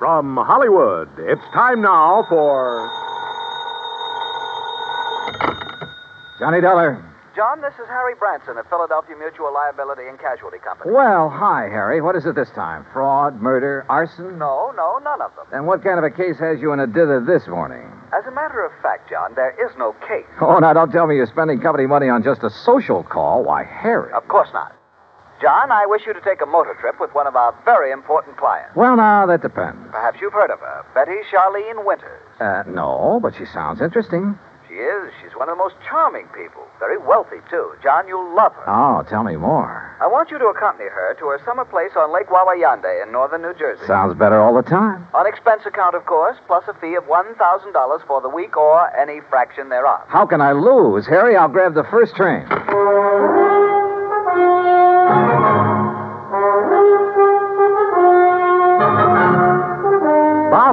From Hollywood, it's time now for. Johnny Dollar. John, this is Harry Branson of Philadelphia Mutual Liability and Casualty Company. Well, hi, Harry. What is it this time? Fraud, murder, arson? No, no, none of them. Then what kind of a case has you in a dither this morning? As a matter of fact, John, there is no case. Oh, now don't tell me you're spending company money on just a social call. Why, Harry. Of course not. John, I wish you to take a motor trip with one of our very important clients. Well, now, that depends. Perhaps you've heard of her, Betty Charlene Winters. Uh, no, but she sounds interesting. She is. She's one of the most charming people. Very wealthy, too. John, you'll love her. Oh, tell me more. I want you to accompany her to her summer place on Lake Wawayanda in northern New Jersey. Sounds better all the time. On expense account, of course, plus a fee of $1,000 for the week or any fraction thereof. How can I lose? Harry, I'll grab the first train.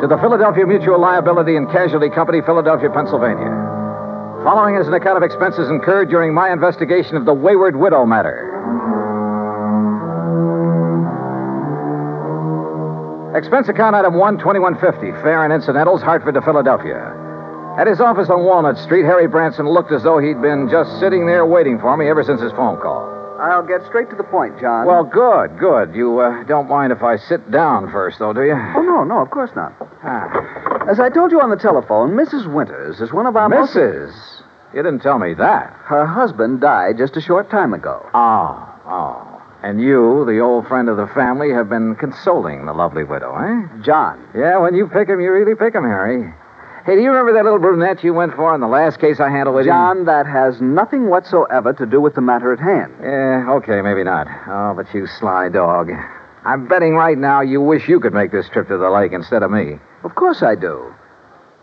to the Philadelphia Mutual Liability and Casualty Company, Philadelphia, Pennsylvania. Following is an account of expenses incurred during my investigation of the Wayward Widow matter. Expense account item 12150, fare and incidentals, Hartford to Philadelphia. At his office on Walnut Street, Harry Branson looked as though he'd been just sitting there waiting for me ever since his phone call. I'll get straight to the point, John. Well, good, good. You uh, don't mind if I sit down first, though, do you? Oh, no, no, of course not. Ah. As I told you on the telephone, Mrs. Winters is one of our most- Mrs. You didn't tell me that. Her husband died just a short time ago. Oh, oh. And you, the old friend of the family, have been consoling the lovely widow, eh? John. Yeah, when you pick 'em, you really pick 'em, Harry. Hey, do you remember that little brunette you went for in the last case I handled with you? John, that has nothing whatsoever to do with the matter at hand. Yeah, okay, maybe not. Oh, but you sly dog. I'm betting right now you wish you could make this trip to the lake instead of me. Of course I do.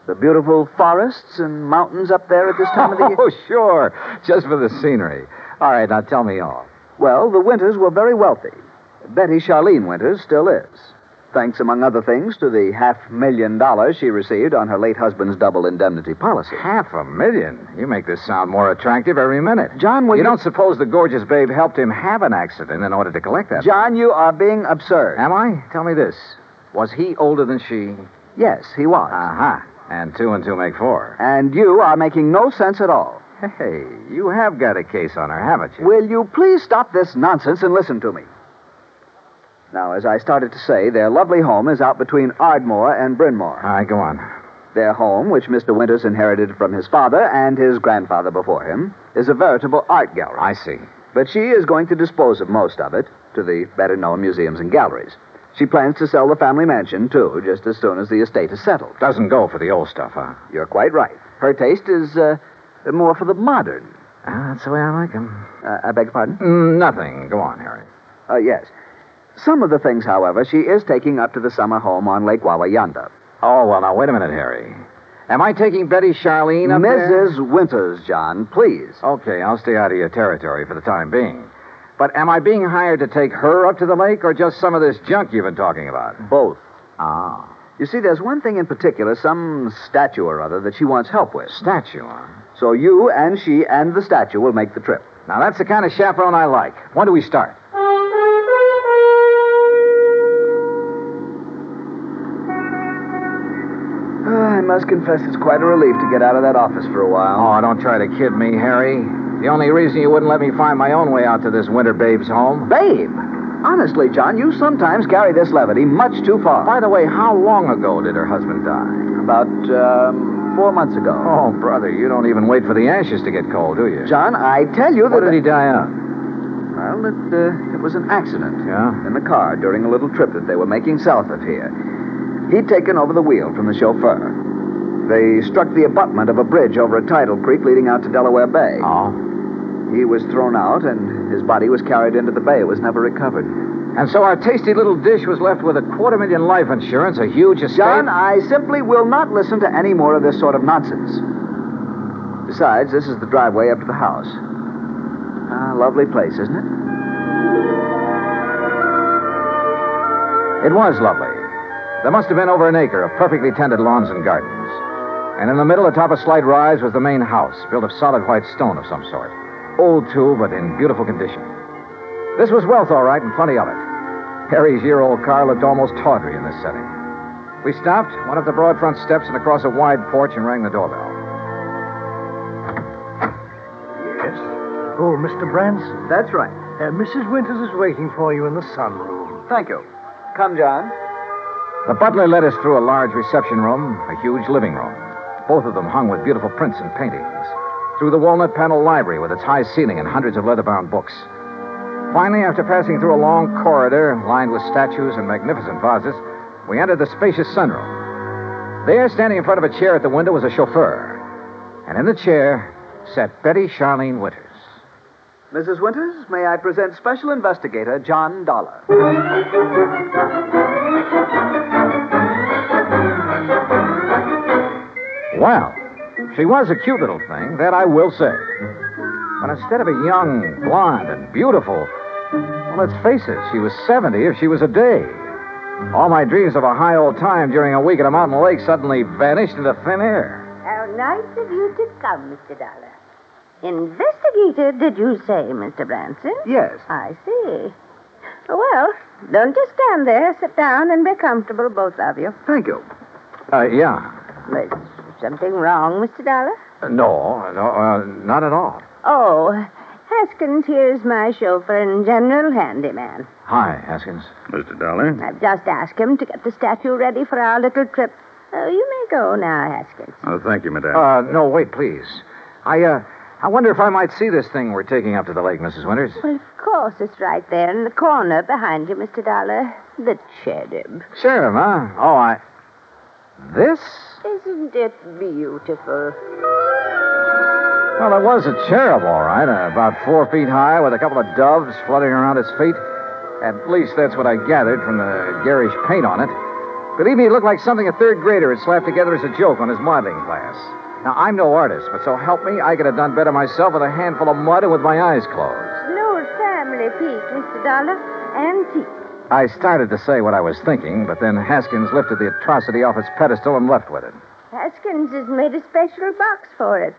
The beautiful forests and mountains up there at this time of the year. Oh, sure. Just for the scenery. All right, now tell me all. Well, the Winters were very wealthy. Betty Charlene Winters still is. Thanks, among other things, to the half million dollars she received on her late husband's double indemnity policy. Half a million? You make this sound more attractive every minute. John, will you you- don't suppose the gorgeous babe helped him have an accident in order to collect that? John, you are being absurd. Am I? Tell me this. Was he older than she? yes, he was. Uh-huh. And two and two make four. And you are making no sense at all. Hey, you have got a case on her, haven't you? Will you please stop this nonsense and listen to me? Now, as I started to say, their lovely home is out between Ardmore and Bryn Mawr. All right, go on. Their home, which Mr. Winters inherited from his father and his grandfather before him, is a veritable art gallery. I see. But she is going to dispose of most of it to the better known museums and galleries. She plans to sell the family mansion, too, just as soon as the estate is settled. Doesn't go for the old stuff, huh? You're quite right. Her taste is uh, more for the modern. Ah, that's the way I like 'em. Uh, I beg your pardon? Mm, nothing. Go on, Harry. Uh, yes. Some of the things, however, she is taking up to the summer home on Lake Wawayanda. Oh, well, now, wait a minute, Harry. Am I taking Betty Charlene up there? Mrs. Winters, John, please. Okay, I'll stay out of your territory for the time being. But am I being hired to take her up to the lake or just some of this junk you've been talking about? Both. Ah, You see, there's one thing in particular, some statue or other, that she wants help with. statue, huh? So you and she and the statue will make the trip. Now, that's the kind of chaperone I like. When do we start? I must confess it's quite a relief to get out of that office for a while. Oh, don't try to kid me, Harry. The only reason you wouldn't let me find my own way out to this winter babe's home. Babe! Honestly, John, you sometimes carry this levity much too far. By the way, how long ago did her husband die? About, um, four months ago. Oh, brother, you don't even wait for the ashes to get cold, do you? John, I tell you that. What did he die of? Well, it, uh, it was an accident. Yeah? In the car during a little trip that they were making south of here. He'd taken over the wheel from the chauffeur. They struck the abutment of a bridge over a tidal creek leading out to Delaware Bay. Oh. He was thrown out, and his body was carried into the bay. It was never recovered. And so our tasty little dish was left with a quarter million life insurance, a huge estate. John, I simply will not listen to any more of this sort of nonsense. Besides, this is the driveway up to the house. Ah, lovely place, isn't it? It was lovely. There must have been over an acre of perfectly tended lawns and gardens. And in the middle, atop a slight rise, was the main house, built of solid white stone of some sort. Old, too, but in beautiful condition. This was wealth, all right, and plenty of it. Harry's year old car looked almost tawdry in this setting. We stopped, went up the broad front steps and across a wide porch and rang the doorbell. Yes. Oh, Mr. Branson. That's right. Uh, Mrs. Winters is waiting for you in the sunroom. Thank you. Come, John. The butler led us through a large reception room, a huge living room, both of them hung with beautiful prints and paintings, through the walnut paneled library with its high ceiling and hundreds of leather bound books. Finally, after passing through a long corridor lined with statues and magnificent vases, we entered the spacious sunroom. There, standing in front of a chair at the window, was a chauffeur. And in the chair sat Betty Charlene Winters. Mrs. Winters, may I present Special Investigator John Dollar? Well, she was a cute little thing, that I will say. But instead of a young, blonde, and beautiful, well, let's face it, she was 70 if she was a day. All my dreams of a high old time during a week at a mountain lake suddenly vanished into thin air. How nice of you to come, Mr. Dollar. Investigator, did you say, Mr. Branson? Yes. I see. Well, don't just stand there. Sit down and be comfortable, both of you. Thank you. Uh, yeah. Is something wrong, Mr. Dollar? Uh, No, no, uh, not at all. Oh, Haskins here's my chauffeur and general handyman. Hi, Haskins. Mr. Dollar? I've just asked him to get the statue ready for our little trip. Oh, you may go now, Haskins. Oh, thank you, madame. Uh, no, wait, please. I, uh, I wonder if I might see this thing we're taking up to the lake, Mrs. Winters. Well, of course, it's right there in the corner behind you, Mr. Dollar. The cherub. Sure, Ma. Oh, I. This? Isn't it beautiful? Well, it was a cherub, all right. Uh, about four feet high with a couple of doves fluttering around its feet. At least that's what I gathered from the garish paint on it. Believe me, it looked like something a third grader had slapped together as a joke on his modeling class. Now, I'm no artist, but so help me, I could have done better myself with a handful of mud and with my eyes closed. Old family piece, Mr. Dollar. Antique. I started to say what I was thinking, but then Haskins lifted the atrocity off its pedestal and left with it. Haskins has made a special box for it.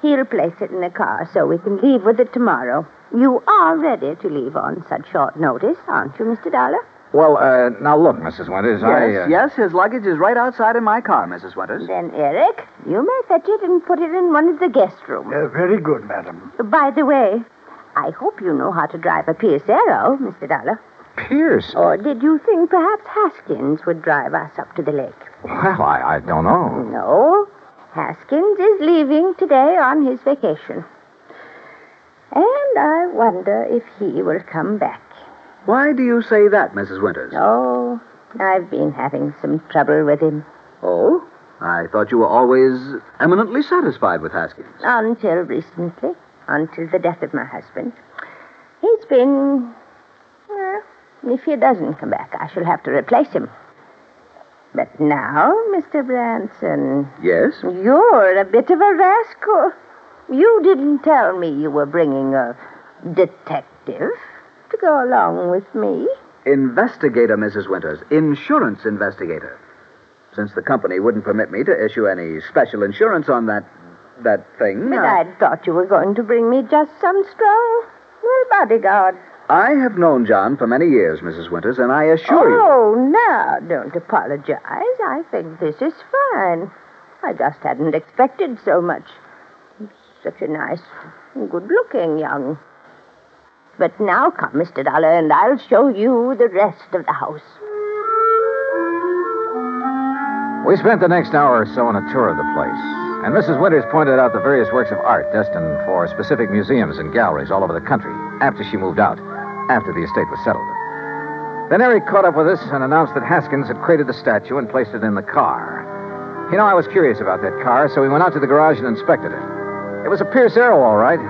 He'll place it in the car so we can leave with it tomorrow. You are ready to leave on such short notice, aren't you, Mr. Dollar? Well, uh, now look, Mrs. Winters, I. Yes, Uh... yes, his luggage is right outside in my car, Mrs. Winters. Then, Eric, you may fetch it and put it in one of the guest rooms. Uh, very good, madam. By the way, I hope you know how to drive a Pierce Arrow, Mr. Dollar. Pierce? Or did you think perhaps Haskins would drive us up to the lake? Well, I, I don't know. No. Haskins is leaving today on his vacation. And I wonder if he will come back. Why do you say that, Mrs. Winters? Oh, I've been having some trouble with him. Oh? I thought you were always eminently satisfied with Haskins. Until recently. Until the death of my husband. He's been. If he doesn't come back, I shall have to replace him. But now, Mr. Branson, Yes? you're a bit of a rascal. You didn't tell me you were bringing a detective to go along with me. Investigator, Mrs. Winters. Insurance investigator. Since the company wouldn't permit me to issue any special insurance on that that thing. But I- I thought you were going to bring me just some strong bodyguard. I have known John for many years, Mrs. Winters, and I assure you. Oh, now, don't apologize. I think this is fine. I just hadn't expected so much. Such a nice, good looking young. But now come, Mr. Dollar, and I'll show you the rest of the house. We spent the next hour or so on a tour of the place, and Mrs. Winters pointed out the various works of art destined for specific museums and galleries all over the country after she moved out, after the estate was settled. Then Eric caught up with us and announced that Haskins had created the statue and placed it in the car. You know, I was curious about that car, so we went out to the garage and inspected it. It was a Pierce Arrow, all right.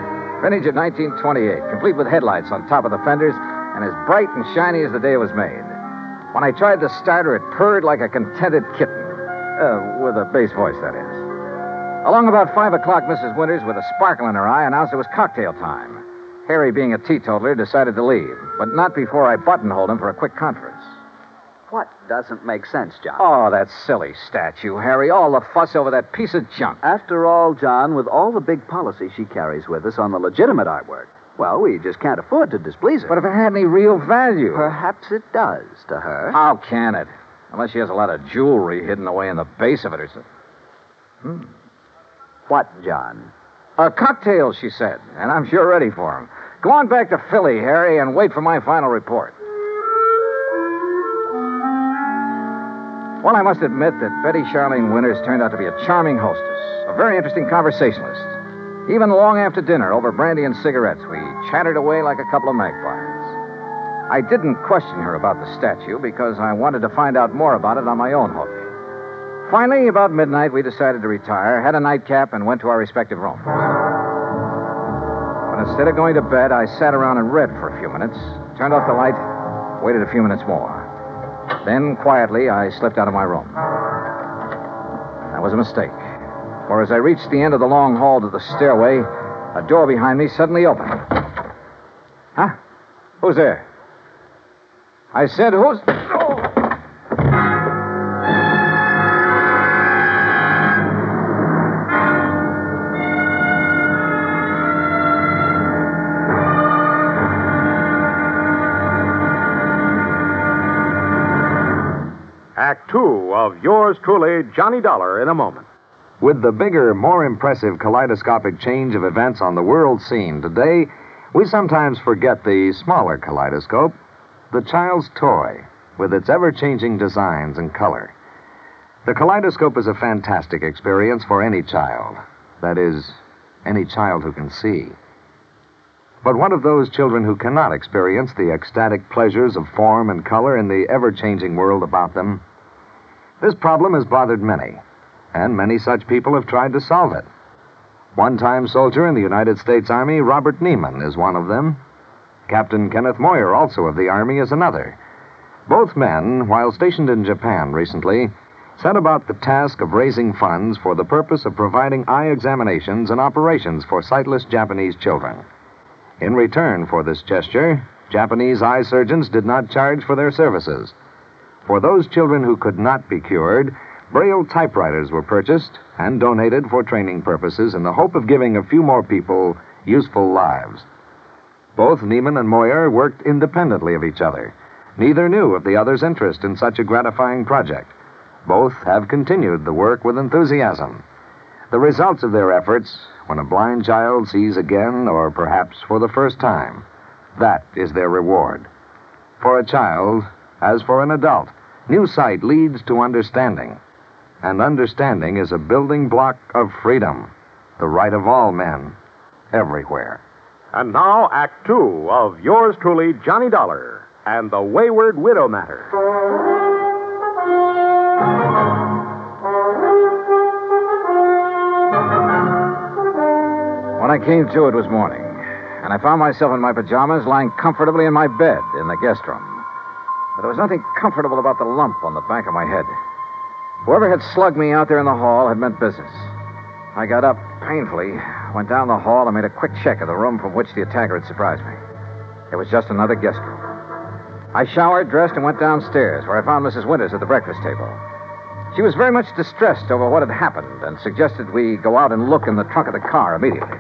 Vintage of 1928, complete with headlights on top of the fenders and as bright and shiny as the day it was made. When I tried the starter, it purred like a contented kitten. Uh, with a bass voice, that is. Along about 5 o'clock, Mrs. Winters, with a sparkle in her eye, announced it was cocktail time. Harry, being a teetotaler, decided to leave, but not before I buttonholed him for a quick conference. What doesn't make sense, John? Oh, that silly statue, Harry. All the fuss over that piece of junk. After all, John, with all the big policy she carries with us on the legitimate artwork, well, we just can't afford to displease her. But if it had any real value. Perhaps it does to her. How can it? Unless she has a lot of jewelry hidden away in the base of it or something. Hmm. What, John? A cocktail, she said, and I'm sure ready for him. Go on back to Philly, Harry, and wait for my final report. Well, I must admit that Betty Charlene Winters turned out to be a charming hostess, a very interesting conversationalist. Even long after dinner, over brandy and cigarettes, we chattered away like a couple of magpies. I didn't question her about the statue because I wanted to find out more about it on my own hook. Finally, about midnight, we decided to retire, had a nightcap, and went to our respective rooms. But instead of going to bed, I sat around and read for a few minutes, turned off the light, waited a few minutes more. Then, quietly, I slipped out of my room. That was a mistake. For as I reached the end of the long hall to the stairway, a door behind me suddenly opened. Huh? Who's there? I said, who's. Two of yours truly, Johnny Dollar, in a moment. With the bigger, more impressive kaleidoscopic change of events on the world scene today, we sometimes forget the smaller kaleidoscope, the child's toy, with its ever changing designs and color. The kaleidoscope is a fantastic experience for any child. That is, any child who can see. But what of those children who cannot experience the ecstatic pleasures of form and color in the ever changing world about them? This problem has bothered many, and many such people have tried to solve it. One time soldier in the United States Army, Robert Neiman, is one of them. Captain Kenneth Moyer, also of the Army, is another. Both men, while stationed in Japan recently, set about the task of raising funds for the purpose of providing eye examinations and operations for sightless Japanese children. In return for this gesture, Japanese eye surgeons did not charge for their services. For those children who could not be cured, Braille typewriters were purchased and donated for training purposes in the hope of giving a few more people useful lives. Both Neiman and Moyer worked independently of each other. Neither knew of the other's interest in such a gratifying project. Both have continued the work with enthusiasm. The results of their efforts, when a blind child sees again, or perhaps for the first time, that is their reward. For a child, as for an adult, new sight leads to understanding. And understanding is a building block of freedom, the right of all men, everywhere. And now, Act Two of yours truly, Johnny Dollar, and the Wayward Widow Matter. When I came to, it was morning, and I found myself in my pajamas lying comfortably in my bed in the guest room. There was nothing comfortable about the lump on the back of my head. Whoever had slugged me out there in the hall had meant business. I got up painfully, went down the hall, and made a quick check of the room from which the attacker had surprised me. It was just another guest room. I showered, dressed, and went downstairs, where I found Mrs. Winters at the breakfast table. She was very much distressed over what had happened and suggested we go out and look in the trunk of the car immediately.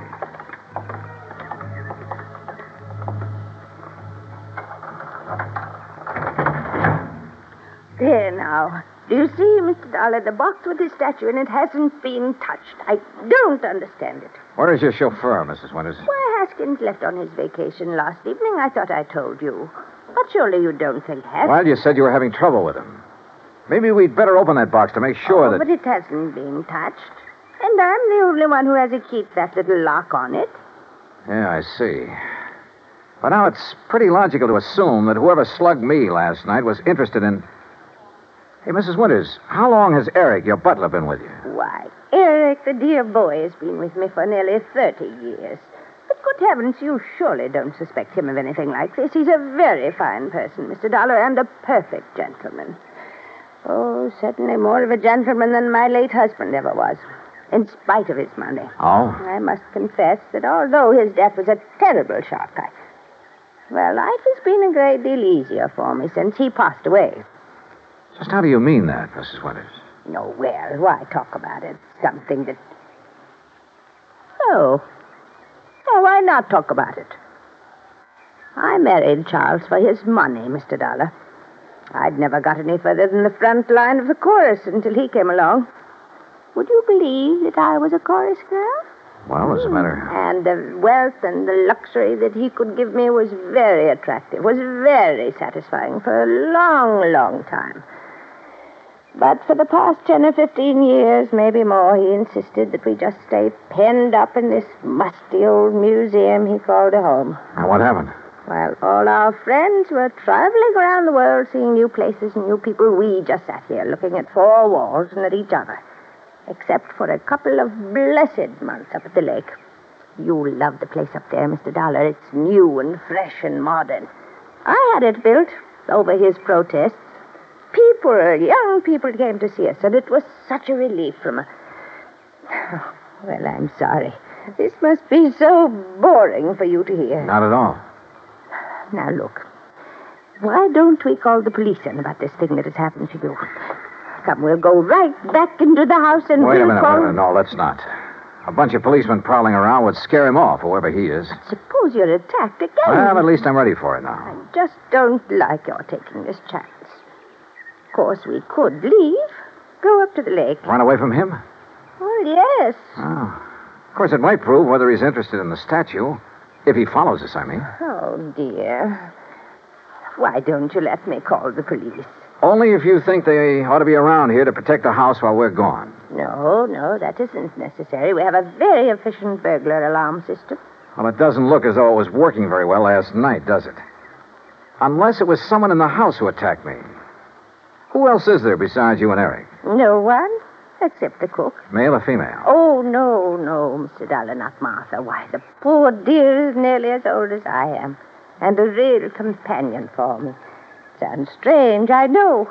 Do you see, Mr. Dollar, the box with the statue in it hasn't been touched. I don't understand it. Where is your chauffeur, Mrs. Winters? Why, Haskins left on his vacation last evening. I thought I told you. But surely you don't think Haskins... Well, you said you were having trouble with him. Maybe we'd better open that box to make sure oh, that. But it hasn't been touched. And I'm the only one who has to keep that little lock on it. Yeah, I see. But now it's pretty logical to assume that whoever slugged me last night was interested in. Hey, Mrs. Winters, how long has Eric, your butler, been with you? Why, Eric, the dear boy, has been with me for nearly 30 years. But Good heavens, you surely don't suspect him of anything like this. He's a very fine person, Mr. Dollar, and a perfect gentleman. Oh, certainly more of a gentleman than my late husband ever was, in spite of his money. Oh? I must confess that although his death was a terrible shock, I. Well, life has been a great deal easier for me since he passed away. Just how do you mean that, Mrs. Winters? No, well, why talk about it? Something that. Oh. Oh, why not talk about it? I married Charles for his money, Mr. Dollar. I'd never got any further than the front line of the chorus until he came along. Would you believe that I was a chorus girl? Well, as a hmm. matter. And the wealth and the luxury that he could give me was very attractive, was very satisfying for a long, long time. But for the past 10 or 15 years, maybe more, he insisted that we just stay penned up in this musty old museum he called a home. Now, what happened? Well, all our friends were traveling around the world seeing new places and new people, we just sat here looking at four walls and at each other. Except for a couple of blessed months up at the lake. You'll love the place up there, Mr. Dollar. It's new and fresh and modern. I had it built over his protests. People, young people came to see us, and it was such a relief from a. Well, I'm sorry. This must be so boring for you to hear. Not at all. Now, look. Why don't we call the police in about this thing that has happened to you? Come, we'll go right back into the house and Wait we'll a minute. call... Wait a minute. No, let's not. A bunch of policemen prowling around would scare him off, whoever he is. Suppose you're attacked again. Well, at least I'm ready for it now. I just don't like your taking this chance. Of course, we could leave. Go up to the lake. Run away from him? Well, yes. Oh. Of course, it might prove whether he's interested in the statue. If he follows us, I mean. Oh, dear. Why don't you let me call the police? Only if you think they ought to be around here to protect the house while we're gone. No, no, that isn't necessary. We have a very efficient burglar alarm system. Well, it doesn't look as though it was working very well last night, does it? Unless it was someone in the house who attacked me. Who else is there besides you and Eric? No one, except the cook. Male or female? Oh, no, no, Mr. Dollar, not Martha. Why, the poor dear is nearly as old as I am, and a real companion for me. Sounds strange, I know,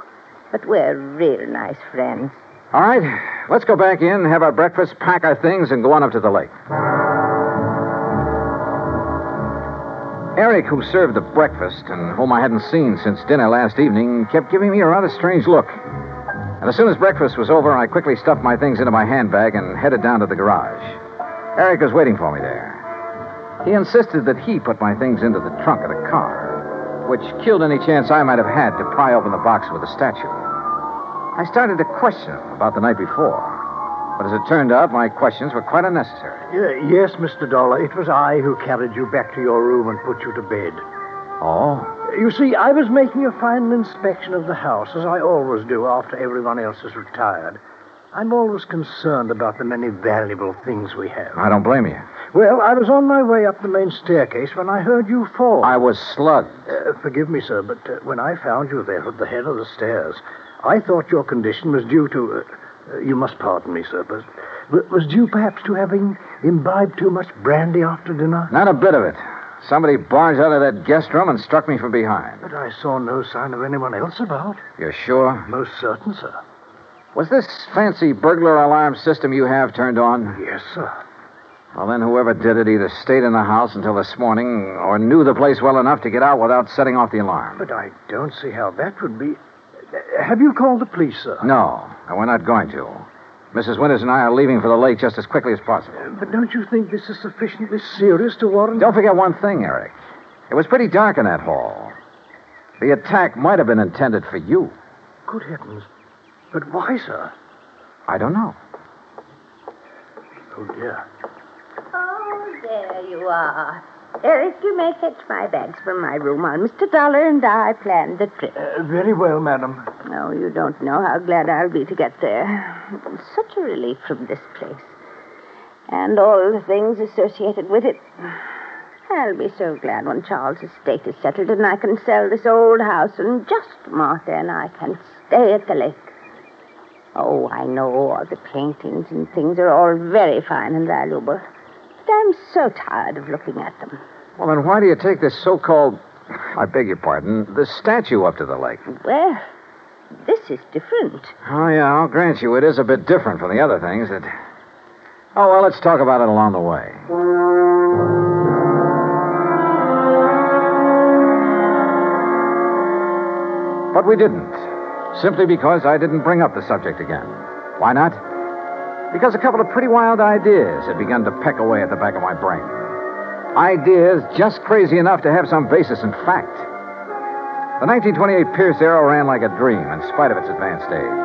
but we're real nice friends. All right, let's go back in, have our breakfast, pack our things, and go on up to the lake. Eric, who served the breakfast and whom I hadn't seen since dinner last evening, kept giving me a rather strange look. And as soon as breakfast was over, I quickly stuffed my things into my handbag and headed down to the garage. Eric was waiting for me there. He insisted that he put my things into the trunk of the car, which killed any chance I might have had to pry open the box with the statue. I started to question him about the night before, but as it turned out, my questions were quite unnecessary. Yes, Mr. Dollar. It was I who carried you back to your room and put you to bed. Oh? You see, I was making a final inspection of the house, as I always do after everyone else has retired. I'm always concerned about the many valuable things we have. I don't blame you. Well, I was on my way up the main staircase when I heard you fall. I was slugged. Uh, forgive me, sir, but uh, when I found you there at the head of the stairs, I thought your condition was due to. Uh, you must pardon me, sir, but was due perhaps to having imbibed too much brandy after dinner. Not a bit of it. Somebody barged out of that guest room and struck me from behind. But I saw no sign of anyone else about. You're sure? Most certain, sir. Was this fancy burglar alarm system you have turned on? Yes, sir. Well, then whoever did it either stayed in the house until this morning or knew the place well enough to get out without setting off the alarm. But I don't see how that would be. Uh, Have you called the police, sir? No, and we're not going to. Mrs. Winters and I are leaving for the lake just as quickly as possible. But don't you think this is sufficiently serious to warrant? Don't forget one thing, Eric. It was pretty dark in that hall. The attack might have been intended for you. Good heavens. But why, sir? I don't know. Oh, dear. Oh, there you are. Eric, you may fetch my bags from my room while Mr. Dollar and I planned the trip. Uh, very well, madam. No, you don't know how glad I'll be to get there. Such a relief from this place. And all the things associated with it. I'll be so glad when Charles' estate is settled and I can sell this old house and just Martha and I can stay at the lake. Oh, I know all the paintings and things are all very fine and valuable. I'm so tired of looking at them. Well, then why do you take this so called, I beg your pardon, the statue up to the lake? Well, this is different. Oh, yeah, I'll grant you it is a bit different from the other things that. Oh, well, let's talk about it along the way. But we didn't. Simply because I didn't bring up the subject again. Why not? Because a couple of pretty wild ideas had begun to peck away at the back of my brain. Ideas just crazy enough to have some basis in fact. The 1928 Pierce Arrow ran like a dream in spite of its advanced age.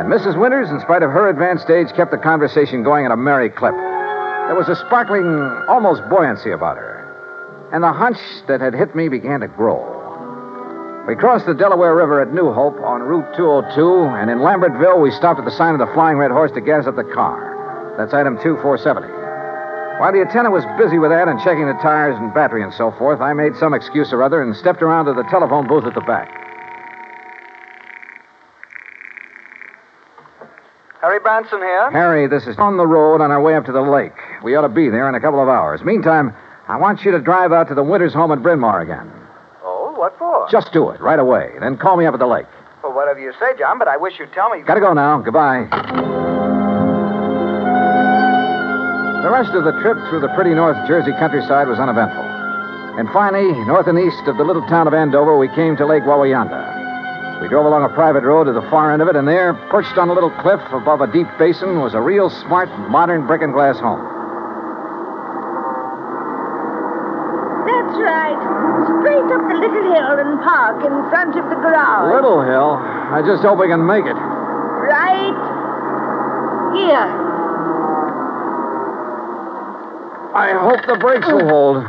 And Mrs. Winters, in spite of her advanced age, kept the conversation going at a merry clip. There was a sparkling, almost buoyancy about her. And the hunch that had hit me began to grow. We crossed the Delaware River at New Hope on Route 202, and in Lambertville, we stopped at the sign of the Flying Red Horse to gas up the car. That's item 2470. While the attendant was busy with that and checking the tires and battery and so forth, I made some excuse or other and stepped around to the telephone booth at the back. Harry Branson here. Harry, this is on the road on our way up to the lake. We ought to be there in a couple of hours. Meantime, I want you to drive out to the Winters home at Bryn Mawr again. What for? Just do it right away. Then call me up at the lake. Well, whatever you say, John, but I wish you'd tell me. Gotta go now. Goodbye. The rest of the trip through the pretty North Jersey countryside was uneventful. And finally, north and east of the little town of Andover, we came to Lake Wawayanda. We drove along a private road to the far end of it, and there, perched on a little cliff above a deep basin, was a real smart, modern brick and glass home. Right. Straight up the little hill and park in front of the garage. Little hill. I just hope we can make it. Right here. I hope the brakes will hold.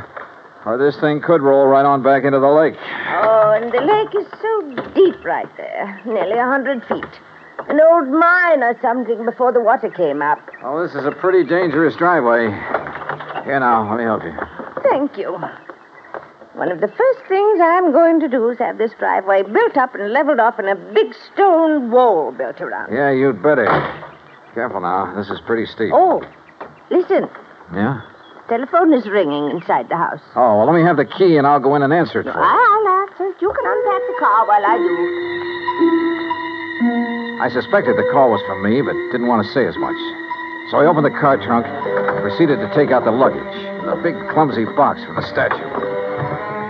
Or this thing could roll right on back into the lake. Oh, and the lake is so deep right there. Nearly a hundred feet. An old mine or something before the water came up. Oh, this is a pretty dangerous driveway. Here now, let me help you. Thank you. One of the first things I'm going to do is have this driveway built up and leveled off and a big stone wall built around. it. Yeah, you'd better. Careful now. This is pretty steep. Oh, listen. Yeah? Telephone is ringing inside the house. Oh, well, let me have the key and I'll go in and answer it for you. I'll answer. it. You can unpack the car while I do. I suspected the call was from me, but didn't want to say as much. So I opened the car trunk and proceeded to take out the luggage, the big, clumsy box for the statue.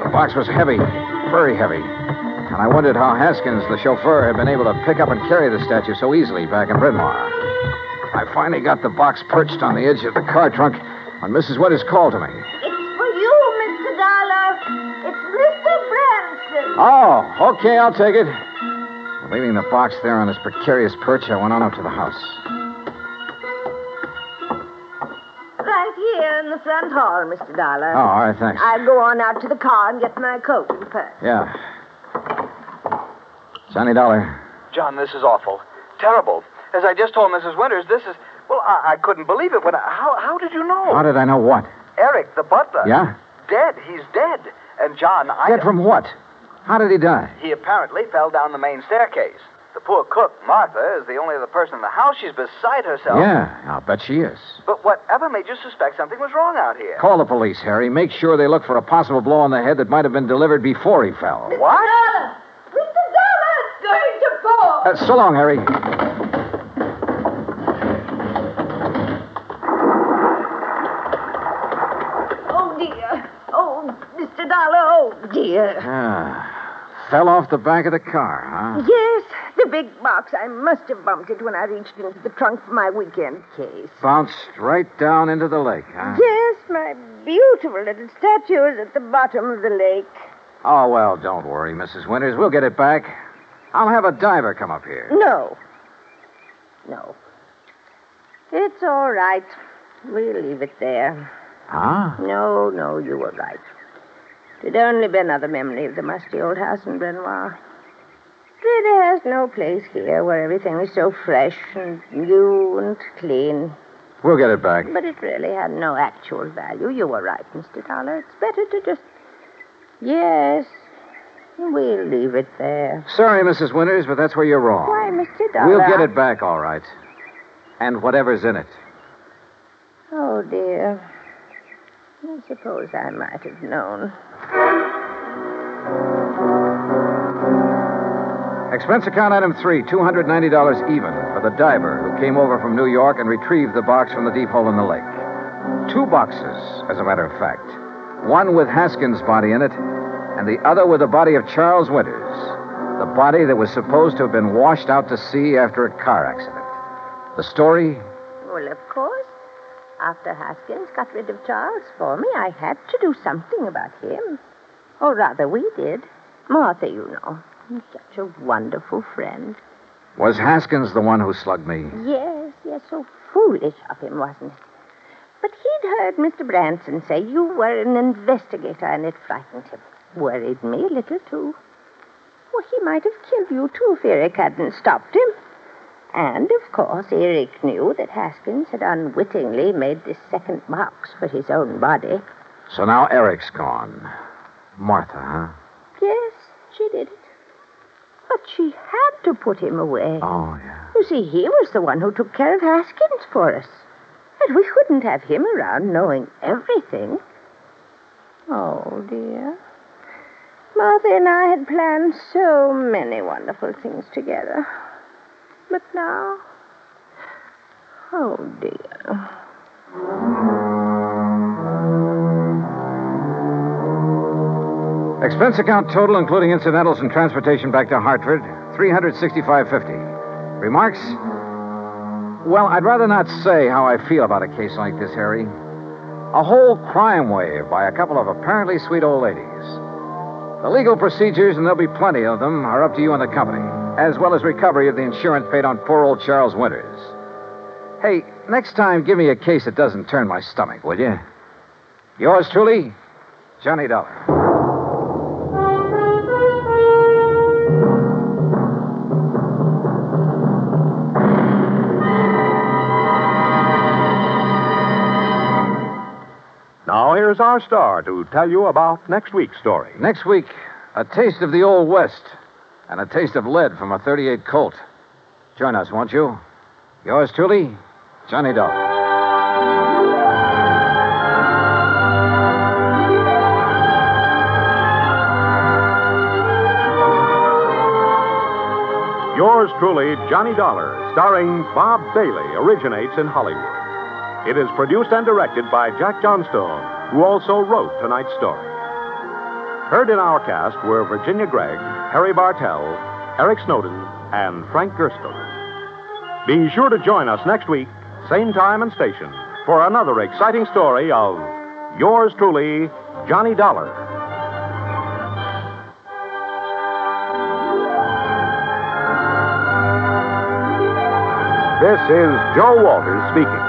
The box was heavy, very heavy. And I wondered how Haskins, the chauffeur, had been able to pick up and carry the statue so easily back in Bryn Mawr. I finally got the box perched on the edge of the car trunk when Mrs. Winters called to me. It's for you, Mr. Dollar. It's Mr. Branson. Oh, okay, I'll take it. Leaving the box there on its precarious perch, I went on up to the house. In the front hall, Mr. Dollar. Oh, all right, thanks. I'll go on out to the car and get my coat and purse. Yeah. Johnny Dollar. John, this is awful. Terrible. As I just told Mrs. Winters, this is. Well, I, I couldn't believe it. When I, how, how did you know? How did I know what? Eric, the butler. Yeah? Dead. He's dead. And John, I. Dead from what? How did he die? He apparently fell down the main staircase. The poor cook, Martha, is the only other person in the house. She's beside herself. Yeah, I'll bet she is. But whatever made you suspect something was wrong out here? Call the police, Harry. Make sure they look for a possible blow on the head that might have been delivered before he fell. What? Dollar! Mr. Dollar's going to fall! Uh, so long, Harry. Oh, dear. Oh, Mr. Dollar, oh, dear. Ah, fell off the back of the car, huh? Yes, the big box. I must have bumped it when I reached into the trunk for my weekend case. Bounced right down into the lake, huh? Yes, my beautiful little statue is at the bottom of the lake. Oh, well, don't worry, Mrs. Winters. We'll get it back. I'll have a diver come up here. No. No. It's all right. We'll leave it there. Huh? No, no, you were right. It'd only be another memory of the musty old house in Bryn Mawr. It really has no place here where everything is so fresh and new and clean. We'll get it back. But it really had no actual value. You were right, Mr. Dollar. It's better to just. Yes. We'll leave it there. Sorry, Mrs. Winters, but that's where you're wrong. Why, Mr. Dollar? We'll get it back, all right. And whatever's in it. Oh, dear. I suppose I might have known. Expense account item three, $290 even for the diver who came over from New York and retrieved the box from the deep hole in the lake. Two boxes, as a matter of fact. One with Haskins' body in it, and the other with the body of Charles Winters, the body that was supposed to have been washed out to sea after a car accident. The story? Well, of course. After Haskins got rid of Charles for me, I had to do something about him. Or rather, we did. Martha, you know. Such a wonderful friend. Was Haskins the one who slugged me? Yes, yes, so foolish of him, wasn't it? But he'd heard Mr. Branson say you were an investigator, and it frightened him. Worried me a little, too. Well, he might have killed you, too, if Eric hadn't stopped him. And, of course, Eric knew that Haskins had unwittingly made this second box for his own body. So now Eric's gone. Martha, huh? Yes, she did it. But she had to put him away. Oh, yeah. You see, he was the one who took care of Haskins for us. And we couldn't have him around knowing everything. Oh, dear. Martha and I had planned so many wonderful things together. But now. Oh, dear. Expense account total, including incidentals and transportation back to Hartford, three hundred sixty-five fifty. Remarks? Well, I'd rather not say how I feel about a case like this, Harry. A whole crime wave by a couple of apparently sweet old ladies. The legal procedures, and there'll be plenty of them, are up to you and the company, as well as recovery of the insurance paid on poor old Charles Winters. Hey, next time, give me a case that doesn't turn my stomach, will you? Yours truly, Johnny Dollar. Here's our star to tell you about next week's story. Next week, a taste of the Old West and a taste of lead from a 38 Colt. Join us, won't you? Yours truly, Johnny Dollar. Yours truly, Johnny Dollar, starring Bob Bailey, originates in Hollywood. It is produced and directed by Jack Johnstone, who also wrote tonight's story. Heard in our cast were Virginia Gregg, Harry Bartell, Eric Snowden, and Frank Gerstle. Be sure to join us next week, same time and station, for another exciting story of Yours truly, Johnny Dollar. This is Joe Walters speaking.